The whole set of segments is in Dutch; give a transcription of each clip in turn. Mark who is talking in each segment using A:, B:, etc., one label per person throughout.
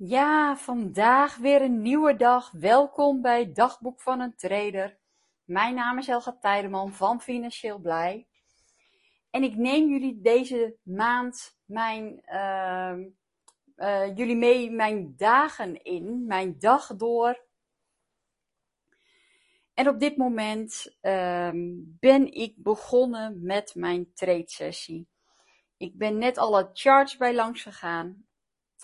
A: Ja, vandaag weer een nieuwe dag. Welkom bij Dagboek van een Trader. Mijn naam is Helga Tijdeman van Financieel Blij. En ik neem jullie deze maand mijn, uh, uh, jullie mee mijn dagen in, mijn dag door. En op dit moment uh, ben ik begonnen met mijn trade sessie. Ik ben net alle charts bij langs gegaan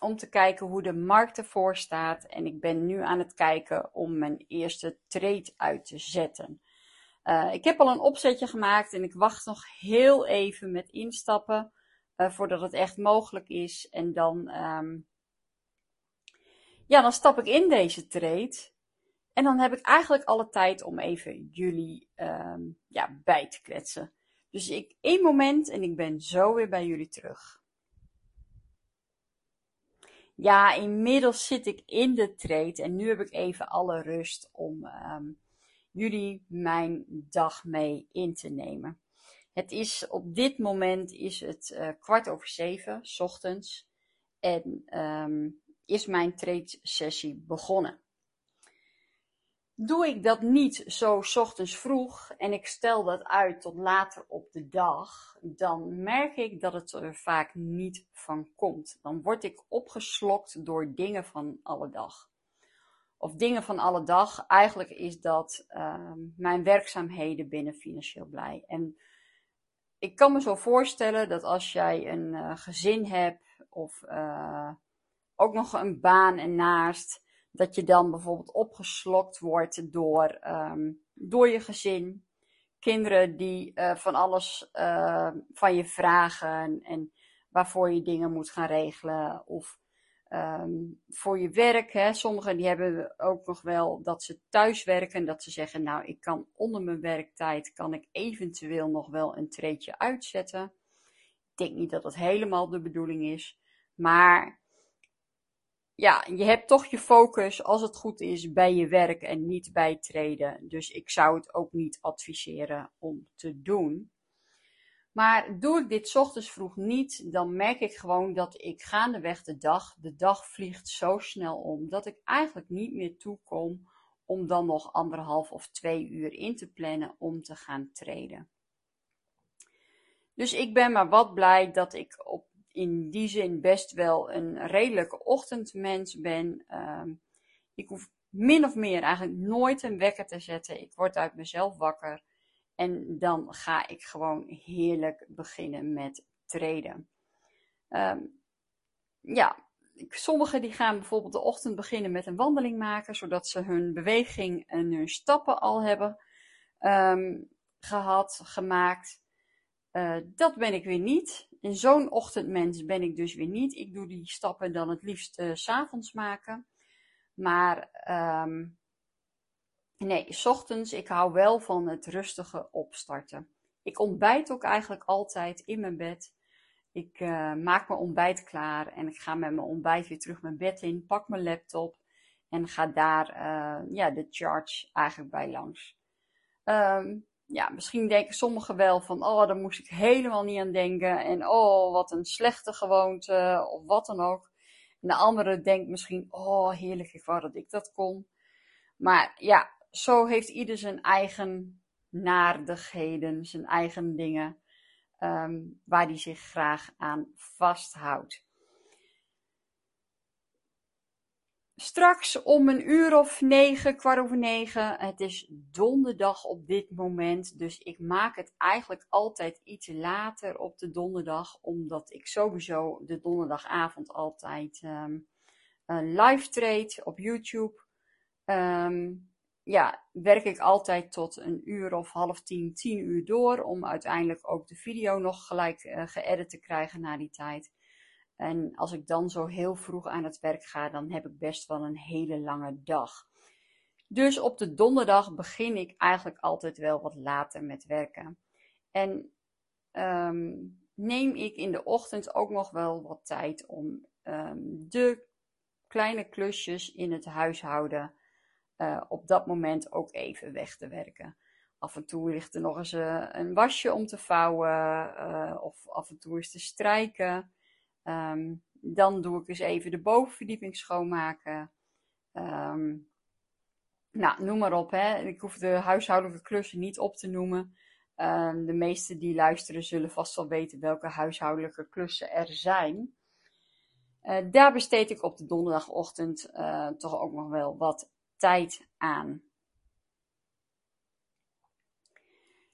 A: om te kijken hoe de markt ervoor staat. En ik ben nu aan het kijken om mijn eerste trade uit te zetten. Uh, ik heb al een opzetje gemaakt en ik wacht nog heel even met instappen uh, voordat het echt mogelijk is. En dan, um, ja, dan stap ik in deze trade. En dan heb ik eigenlijk alle tijd om even jullie um, ja, bij te kletsen. Dus ik één moment en ik ben zo weer bij jullie terug. Ja, inmiddels zit ik in de trade en nu heb ik even alle rust om um, jullie mijn dag mee in te nemen. Het is op dit moment is het uh, kwart over zeven, ochtends, en um, is mijn trade sessie begonnen. Doe ik dat niet zo ochtends vroeg en ik stel dat uit tot later op de dag, dan merk ik dat het er vaak niet van komt. Dan word ik opgeslokt door dingen van alle dag. Of dingen van alle dag, eigenlijk is dat uh, mijn werkzaamheden binnen Financieel Blij. En ik kan me zo voorstellen dat als jij een uh, gezin hebt of uh, ook nog een baan ernaast dat je dan bijvoorbeeld opgeslokt wordt door, um, door je gezin. Kinderen die uh, van alles uh, van je vragen en waarvoor je dingen moet gaan regelen. Of um, voor je werk. Hè. Sommigen die hebben ook nog wel dat ze thuis werken. Dat ze zeggen, nou ik kan onder mijn werktijd, kan ik eventueel nog wel een treetje uitzetten. Ik denk niet dat dat helemaal de bedoeling is. Maar ja, je hebt toch je focus, als het goed is, bij je werk en niet bij treden. Dus ik zou het ook niet adviseren om te doen. Maar doe ik dit ochtends vroeg niet, dan merk ik gewoon dat ik gaandeweg de dag, de dag vliegt zo snel om, dat ik eigenlijk niet meer toekom om dan nog anderhalf of twee uur in te plannen om te gaan treden. Dus ik ben maar wat blij dat ik op in die zin best wel een redelijke ochtendmens ben. Um, ik hoef min of meer eigenlijk nooit een wekker te zetten. Ik word uit mezelf wakker. En dan ga ik gewoon heerlijk beginnen met treden. Um, ja, sommigen die gaan bijvoorbeeld de ochtend beginnen met een wandeling maken, zodat ze hun beweging en hun stappen al hebben um, gehad, gemaakt. Uh, dat ben ik weer niet. In zo'n ochtendmens ben ik dus weer niet. Ik doe die stappen dan het liefst uh, s s'avonds maken. Maar um, nee, s ochtends, ik hou wel van het rustige opstarten. Ik ontbijt ook eigenlijk altijd in mijn bed. Ik uh, maak mijn ontbijt klaar en ik ga met mijn ontbijt weer terug mijn bed in, pak mijn laptop en ga daar uh, ja, de charge eigenlijk bij langs. Um, ja, misschien denken sommigen wel van, oh, daar moest ik helemaal niet aan denken. En oh, wat een slechte gewoonte, of wat dan ook. En de andere denkt misschien, oh, heerlijk, ik wou dat ik dat kon. Maar ja, zo heeft ieder zijn eigen naardigheden, zijn eigen dingen, um, waar hij zich graag aan vasthoudt. Straks om een uur of negen, kwart over negen. Het is donderdag op dit moment. Dus ik maak het eigenlijk altijd iets later op de donderdag. Omdat ik sowieso de donderdagavond altijd um, live trade op YouTube. Um, ja, werk ik altijd tot een uur of half tien, tien uur door. Om uiteindelijk ook de video nog gelijk uh, geëdit te krijgen na die tijd. En als ik dan zo heel vroeg aan het werk ga, dan heb ik best wel een hele lange dag. Dus op de donderdag begin ik eigenlijk altijd wel wat later met werken. En ehm, neem ik in de ochtend ook nog wel wat tijd om ehm, de kleine klusjes in het huishouden uh, op dat moment ook even weg te werken. Af en toe ligt er nog eens uh, een wasje om te vouwen, uh, of af en toe is te strijken. Um, dan doe ik eens even de bovenverdieping schoonmaken. Um, nou, noem maar op. Hè. Ik hoef de huishoudelijke klussen niet op te noemen. Um, de meesten die luisteren zullen vast wel weten welke huishoudelijke klussen er zijn. Uh, daar besteed ik op de donderdagochtend uh, toch ook nog wel wat tijd aan.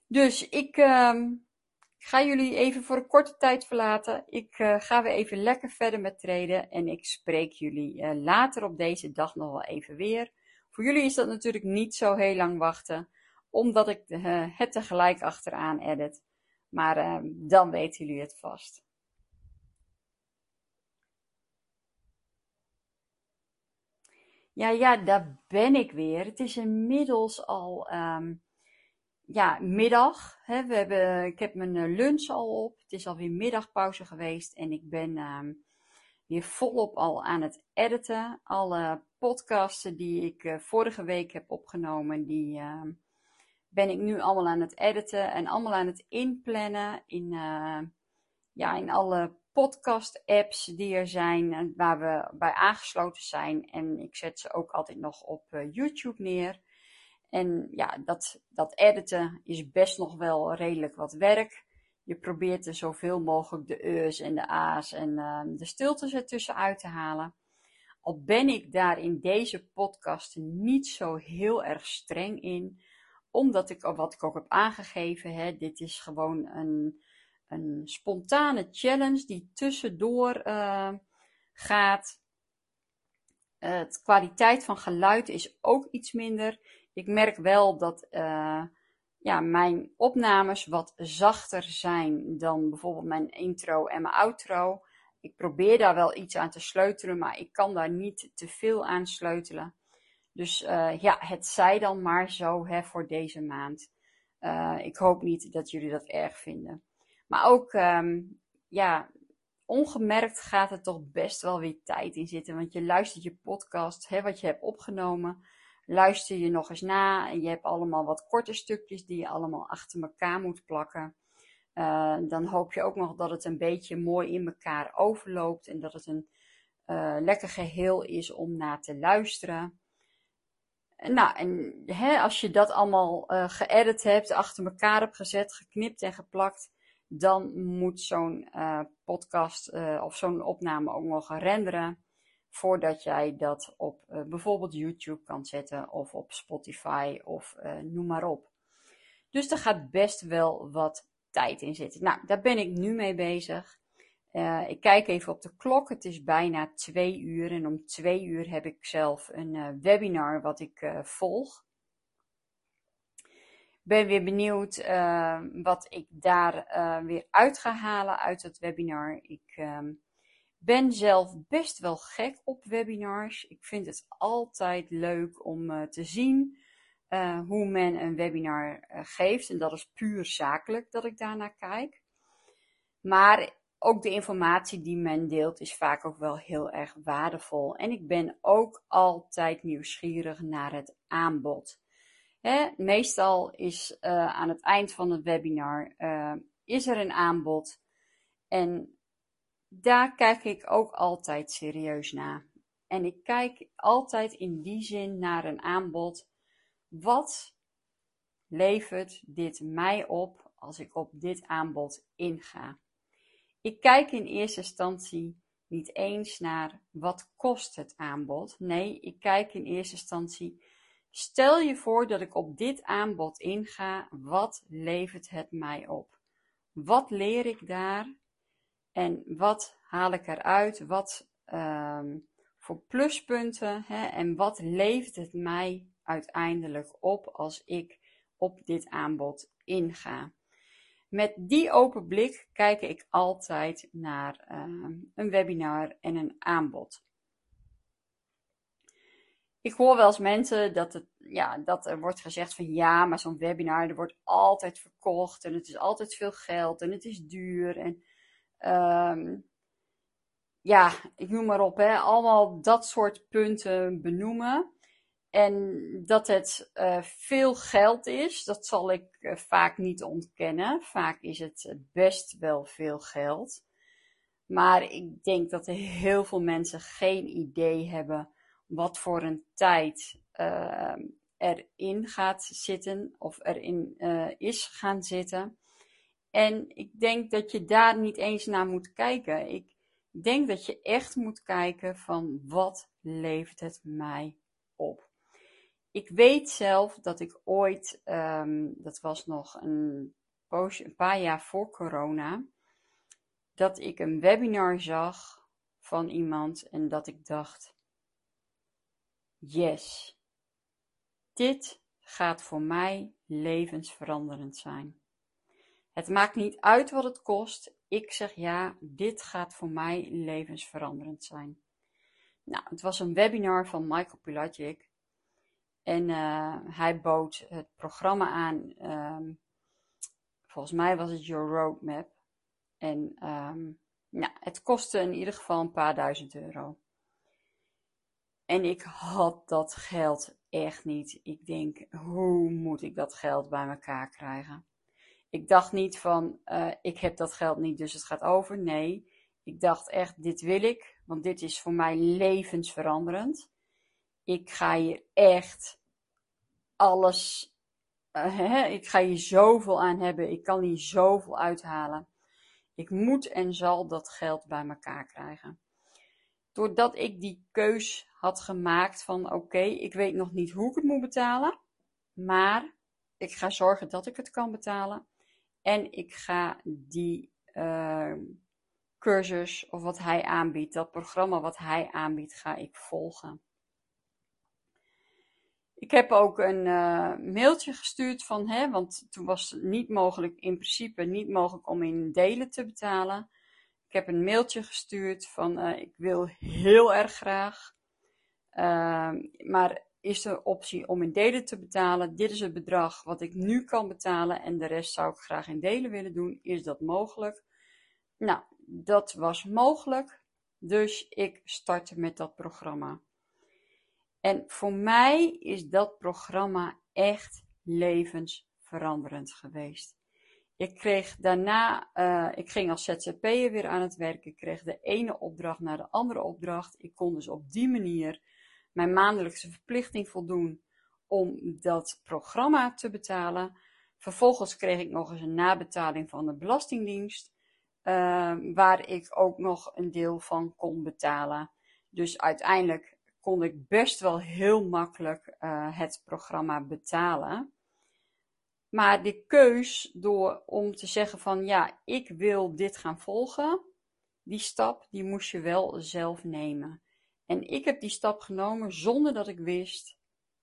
A: Dus ik uh, ga jullie even voor een korte tijd verlaten. Ik uh, ga weer even lekker verder met treden en ik spreek jullie later op deze dag nog wel even weer. Voor jullie is dat natuurlijk niet zo heel lang wachten, omdat ik het tegelijk achteraan edit. Maar ehm, dan weten jullie het vast. Ja, ja, daar ben ik weer. Het is inmiddels al um, ja, middag. Hè. We hebben, ik heb mijn eh, lunch al op. Het is alweer middagpauze geweest. En ik ben um, weer volop al aan het editen. Alle podcasten die ik uh, vorige week heb opgenomen, die uh, ben ik nu allemaal aan het editen. En allemaal aan het inplannen in, uh, ja, in alle podcast-apps die er zijn, waar we bij aangesloten zijn. En ik zet ze ook altijd nog op YouTube neer. En ja, dat, dat editen is best nog wel redelijk wat werk. Je probeert er zoveel mogelijk de e's en de a's en uh, de stiltes ertussen uit te halen. Al ben ik daar in deze podcast niet zo heel erg streng in, omdat ik, wat ik ook heb aangegeven, hè, dit is gewoon een, een spontane challenge die tussendoor uh, gaat. Het kwaliteit van geluid is ook iets minder. Ik merk wel dat uh, ja, mijn opnames wat zachter zijn dan bijvoorbeeld mijn intro en mijn outro. Ik probeer daar wel iets aan te sleutelen, maar ik kan daar niet te veel aan sleutelen. Dus uh, ja, het zij dan maar zo hè, voor deze maand. Uh, ik hoop niet dat jullie dat erg vinden. Maar ook, um, ja, ongemerkt gaat er toch best wel weer tijd in zitten. Want je luistert je podcast, hè, wat je hebt opgenomen, luister je nog eens na. En je hebt allemaal wat korte stukjes die je allemaal achter elkaar moet plakken. Uh, dan hoop je ook nog dat het een beetje mooi in elkaar overloopt. En dat het een uh, lekker geheel is om naar te luisteren. Nou, en hè, als je dat allemaal uh, geëdit hebt, achter elkaar hebt gezet, geknipt en geplakt, dan moet zo'n podcast of zo'n opname ook nog renderen. Voordat jij dat op uh, bijvoorbeeld YouTube kan zetten of op Spotify of noem maar op. Dus daar gaat best wel wat tijd in zitten. Nou, daar ben ik nu mee bezig. ik kijk even op de klok. Het is bijna twee uur. En om twee uur heb ik zelf een webinar wat ik volg ben weer benieuwd wat ik daar weer uit ga halen uit het webinar. Ik uh, ben zelf best wel gek op webinars. Ik vind het altijd leuk om uh, te zien hoe men een webinar geeft. En dat is puur zakelijk dat ik daarnaar kijk. Maar ook de informatie die men deelt is vaak ook wel heel erg waardevol. En ik ben ook altijd nieuwsgierig naar het aanbod. Hè, meestal is aan het eind van het webinar is er een aanbod. En daar kijk ik ook altijd serieus naar. En ik kijk altijd in die zin naar een aanbod. Wat levert dit mij op als ik op dit aanbod inga? Ik kijk in eerste instantie niet eens naar wat kost het aanbod. Nee, ik kijk in eerste instantie Stel je voor dat ik op dit aanbod inga, wat levert het mij op? Wat leer ik daar? En wat haal ik eruit? Wat um, voor pluspunten? Hè? En wat levert het mij uiteindelijk op als ik op dit aanbod inga? Met die open blik kijk ik altijd naar um, een webinar en een aanbod. ik hoor wel eens mensen dat, het, ja, dat er wordt gezegd van ja, maar zo'n webinar, er wordt altijd verkocht en het is altijd veel geld en het is duur. En um, ja, ik noem maar op, hè, allemaal dat soort punten benoemen. En dat het uh, veel geld is, dat zal ik uh, vaak niet ontkennen. Vaak is het best wel veel geld. Maar ik denk dat heel veel mensen geen idee hebben wat voor een tijd uh, erin gaat zitten of erin is gaan zitten. En ik denk dat je daar niet eens naar moet kijken. Ik denk dat je echt moet kijken van wat levert het mij op. Ik weet zelf dat ik ooit, um, dat was nog een, een paar jaar voor corona, dat ik een webinar zag van iemand en dat ik dacht, yes, dit gaat voor mij levensveranderend zijn. Het maakt niet uit wat het kost. Ik zeg ja, dit gaat voor mij levensveranderend zijn. Nou, het was een webinar van Michael Pilagic. En uh, hij bood het programma aan. Um, volgens mij was het Your Roadmap. En um, nou, het kostte in ieder geval een paar duizend euro. En ik had dat geld echt niet. Ik denk, hoe moet ik dat geld bij elkaar krijgen? Ik dacht niet van, uh, ik heb dat geld niet, dus het gaat over. Nee, ik dacht echt, dit wil ik, want dit is voor mij levensveranderend. Ik ga hier echt alles, uh, ik ga hier zoveel aan hebben. Ik kan hier zoveel uithalen. Ik moet en zal dat geld bij elkaar krijgen. Doordat ik die keus had gemaakt van oké, ik weet nog niet hoe ik het moet betalen, maar ik ga zorgen dat ik het kan betalen. En ik ga die uh, cursus of wat hij aanbiedt, dat programma wat hij aanbiedt, ga ik volgen. Ik heb ook een uh, mailtje gestuurd van, hè, want toen was het niet mogelijk, in principe niet mogelijk om in delen te betalen. Ik heb een mailtje gestuurd van, uh, ik wil heel erg graag, uh, maar is de optie om in delen te betalen. Dit is het bedrag wat ik nu kan betalen en de rest zou ik graag in delen willen doen. Is dat mogelijk? Nou, dat was mogelijk. Dus ik startte met dat programma. En voor mij is dat programma echt levensveranderend geweest. Ik kreeg daarna, uh, ik ging als ZZP'er weer aan het werk. Ik kreeg de ene opdracht naar de andere opdracht. Ik kon dus op die manier mijn maandelijkse verplichting voldoen om dat programma te betalen. Vervolgens kreeg ik nog eens een nabetaling van de Belastingdienst, uh, waar ik ook nog een deel van kon betalen. Dus uiteindelijk kon ik best wel heel makkelijk uh, het programma betalen. Maar de keus door om te zeggen van ja, ik wil dit gaan volgen, die stap die moest je wel zelf nemen. En ik heb die stap genomen zonder dat ik wist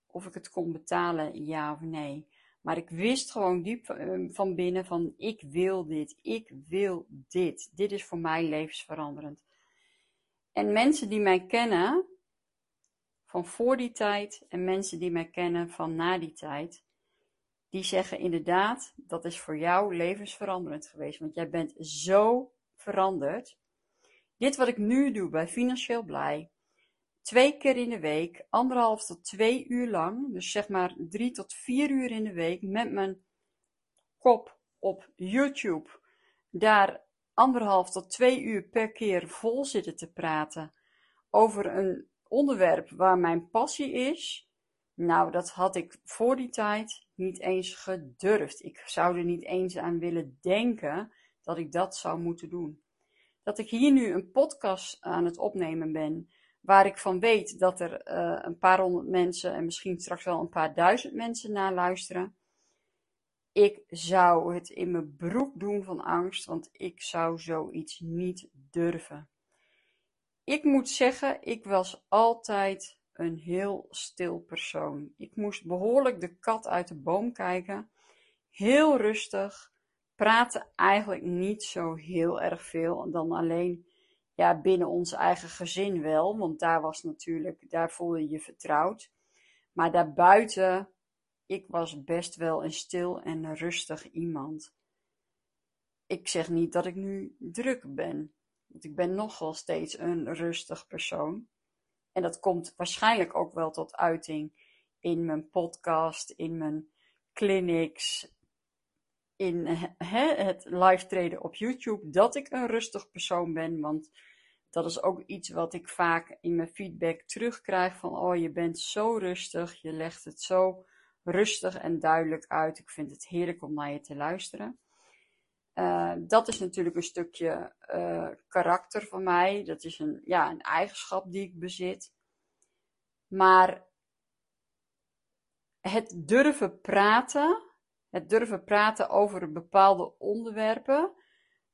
A: of ik het kon betalen, ja of nee. Maar ik wist gewoon diep ehm, van binnen van ik wil dit, ik wil dit. Dit is voor mij levensveranderend. En mensen die mij kennen, van voor die tijd en mensen die mij kennen van na die tijd, die zeggen inderdaad, dat is voor jou levensveranderend geweest. Want jij bent zo veranderd. Dit wat ik nu doe bij Financieel Blij, twee keer in de week, anderhalf tot twee uur lang, dus zeg maar drie tot vier uur in de week, met mijn kop op YouTube, daar anderhalf tot twee uur per keer vol zitten te praten over een onderwerp waar mijn passie is. Nou, dat had ik voor die tijd niet eens gedurfd. Ik zou er niet eens aan willen denken dat ik dat zou moeten doen. Dat ik hier nu een podcast aan het opnemen ben, waar ik van weet dat er uh, een paar honderd mensen en misschien straks wel een paar duizend mensen naar luisteren. Ik zou het in mijn broek doen van angst, want ik zou zoiets niet durven. Ik moet zeggen, ik was altijd een heel stil persoon. Ik moest behoorlijk de kat uit de boom kijken. Heel rustig, praatte eigenlijk niet zo heel erg veel dan alleen ja, binnen ons eigen gezin wel, want daar was natuurlijk, daar voelde je vertrouwd. Maar daarbuiten, ik was best wel een stil en rustig iemand. Ik zeg niet dat ik nu druk ben, want ik ben nogal steeds een rustig persoon. En dat komt waarschijnlijk ook wel tot uiting in mijn podcast, in mijn clinics, in het live treden op YouTube, dat ik een rustig persoon ben. Want dat is ook iets wat ik vaak in mijn feedback terugkrijg van, oh je bent zo rustig, je legt het zo rustig en duidelijk uit. Ik vind het heerlijk om naar je te luisteren. Uh, dat is natuurlijk een stukje uh, karakter van mij. Dat is een, ja, een eigenschap die ik bezit. Maar het durven praten, het durven praten over bepaalde onderwerpen,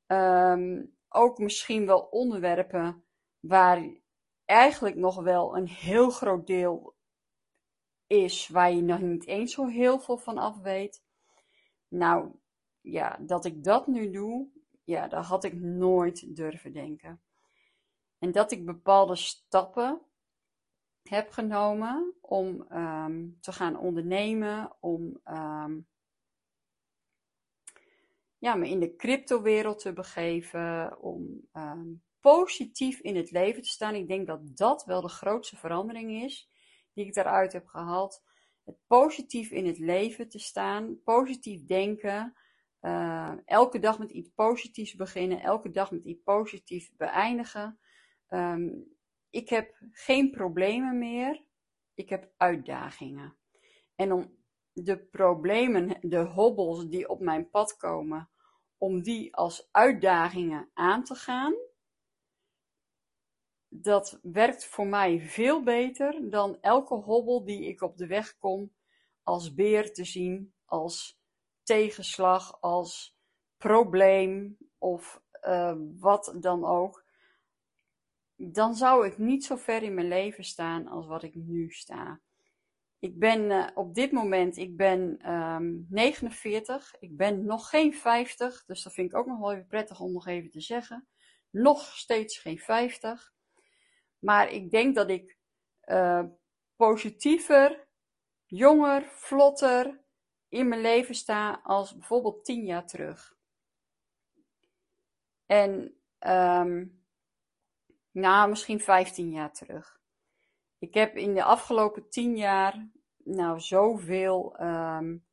A: um, ook misschien wel onderwerpen waar eigenlijk nog wel een heel groot deel is waar je nog niet eens zo heel veel van af weet. Nou, ja, dat ik dat nu doe, ja, dat had ik nooit durven denken. En dat ik bepaalde stappen heb genomen om um, te gaan ondernemen, om um, ja, me in de cryptowereld te begeven, om um, positief in het leven te staan. Ik denk dat dat wel de grootste verandering is die ik daaruit heb gehaald. Het positief in het leven te staan, positief denken, uh, elke dag met iets positiefs beginnen, elke dag met iets positiefs beëindigen. Um, ik heb geen problemen meer, ik heb uitdagingen. En om de problemen, de hobbels die op mijn pad komen, om die als uitdagingen aan te gaan, dat werkt voor mij veel beter dan elke hobbel die ik op de weg kom als beer te zien, als tegenslag, als probleem of uh, wat dan ook dan zou ik niet zo ver in mijn leven staan als wat ik nu sta. Ik ben uh, op dit moment, ik ben um, 49, ik ben nog geen 50, dus dat vind ik ook nog wel even prettig om nog even te zeggen. Nog steeds geen 50. Maar ik denk dat ik uh, positiever, jonger, vlotter in mijn leven sta als bijvoorbeeld 10 jaar terug. En um, nou, misschien 15 jaar terug. Ik heb in de afgelopen 10 jaar nou zoveel um,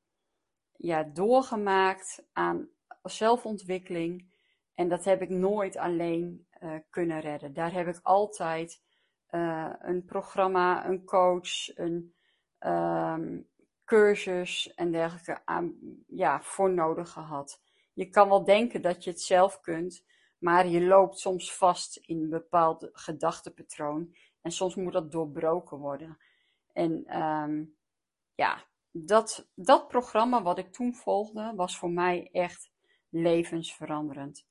A: ja, doorgemaakt aan zelfontwikkeling. En dat heb ik nooit alleen uh, kunnen redden. Daar heb ik altijd uh, een programma, een coach, een um, cursus en dergelijke aan, ja, voor nodig gehad. Je kan wel denken dat je het zelf kunt, maar je loopt soms vast in een bepaald gedachtepatroon. En soms moet dat doorbroken worden. En um, ja, dat, dat programma wat ik toen volgde, was voor mij echt levensveranderend.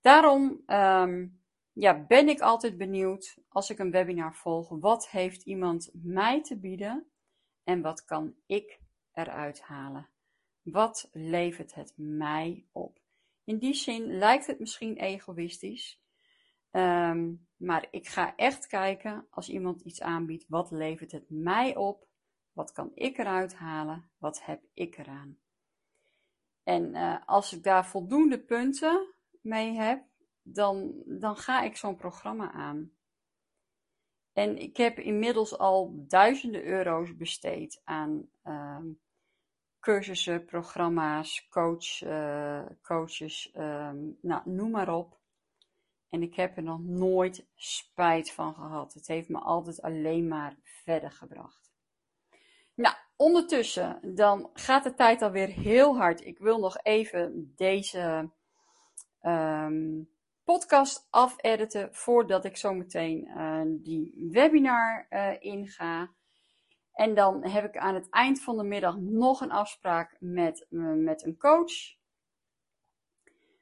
A: Daarom um, ja, ben ik altijd benieuwd als ik een webinar volg. Wat heeft iemand mij te bieden en wat kan ik eruit halen? Wat levert het mij op? In die zin lijkt het misschien egoïstisch. Um, maar ik ga echt kijken als iemand iets aanbiedt, wat levert het mij op? Wat kan ik eruit halen? Wat heb ik eraan? En uh, als ik daar voldoende punten mee heb, dan, dan ga ik zo'n programma aan. En ik heb inmiddels al duizenden euro's besteed aan uh, cursussen, programma's, coach, uh, coaches, um, nou, noem maar op. En ik heb er nog nooit spijt van gehad. Het heeft me altijd alleen maar verder gebracht. Ondertussen, dan gaat de tijd alweer heel hard. Ik wil nog even deze um, podcast afediten voordat ik zometeen uh, die webinar uh, inga. En dan heb ik aan het eind van de middag nog een afspraak met, met een coach.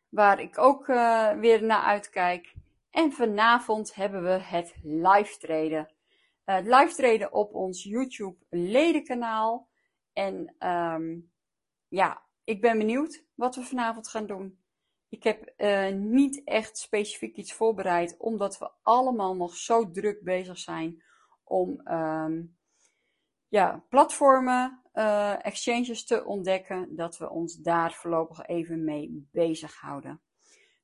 A: Waar ik ook uh, weer naar uitkijk. En vanavond hebben we het live treden. Uh, live treden op ons YouTube ledenkanaal. En um, ja, ik ben benieuwd wat we vanavond gaan doen. Ik heb uh, niet echt specifiek iets voorbereid, omdat we allemaal nog zo druk bezig zijn om um, ja, platformen, uh, exchanges te ontdekken, dat we ons daar voorlopig even mee bezighouden.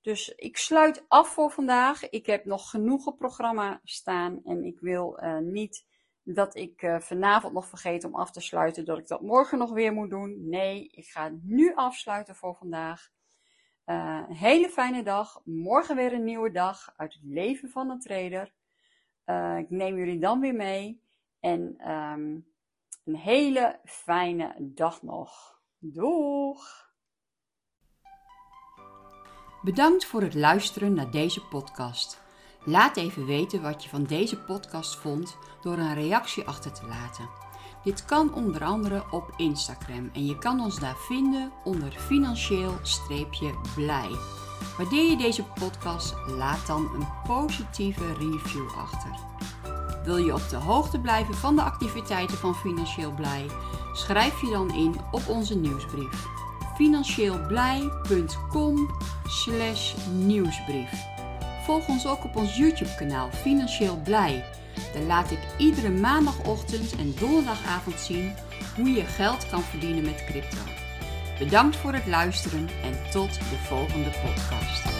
A: Dus ik sluit af voor vandaag. Ik heb nog genoeg programma staan en ik wil uh, niet dat ik uh, vanavond nog vergeet om af te sluiten, dat ik dat morgen nog weer moet doen. Nee, ik ga nu afsluiten voor vandaag. Een hele fijne dag. Morgen weer een nieuwe dag uit het leven van een trader. Ik neem jullie dan weer mee. En um, een hele fijne dag nog. Doeg!
B: Bedankt voor het luisteren naar deze podcast. Laat even weten wat je van deze podcast vond door een reactie achter te laten. Dit kan onder andere op Instagram en je kan ons daar vinden onder financieel-blij. Waardeer je deze podcast? Laat dan een positieve review achter. Wil je op de hoogte blijven van de activiteiten van Financieel Blij? Schrijf je dan in op onze nieuwsbrief financieelblij.com nieuwsbrief. Volg ons ook op ons YouTube kanaal Financieel Blij. Daar laat ik iedere maandagochtend en donderdagavond zien hoe je geld kan verdienen met crypto. Bedankt voor het luisteren en tot de volgende podcast.